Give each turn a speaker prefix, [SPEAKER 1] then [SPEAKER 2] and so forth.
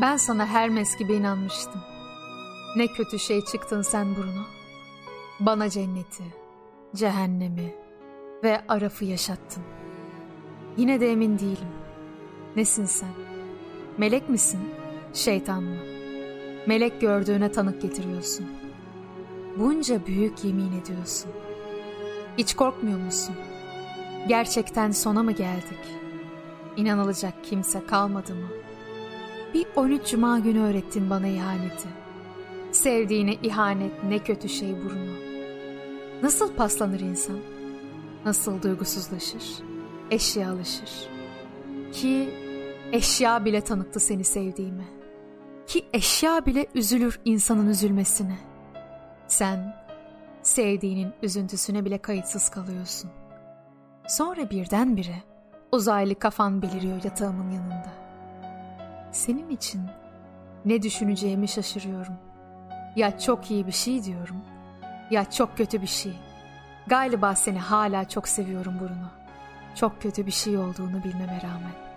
[SPEAKER 1] Ben sana Hermes gibi inanmıştım. Ne kötü şey çıktın sen Bruno. Bana cenneti, cehennemi ve Araf'ı yaşattın. Yine de emin değilim. Nesin sen? Melek misin? Şeytan mı? Melek gördüğüne tanık getiriyorsun. Bunca büyük yemin ediyorsun. Hiç korkmuyor musun? Gerçekten sona mı geldik? İnanılacak kimse kalmadı mı? Bir 13 cuma günü öğrettin bana ihaneti. Sevdiğine ihanet ne kötü şey Bruno. Nasıl paslanır insan? Nasıl duygusuzlaşır? Eşyalaşır. Ki eşya bile tanıktı seni sevdiğime. Ki eşya bile üzülür insanın üzülmesine. Sen sevdiğinin üzüntüsüne bile kayıtsız kalıyorsun. Sonra birdenbire uzaylı kafan beliriyor yatağımın yanında. Senin için ne düşüneceğimi şaşırıyorum. Ya çok iyi bir şey diyorum ya çok kötü bir şey. Galiba seni hala çok seviyorum Bruno. Çok kötü bir şey olduğunu bilmeme rağmen.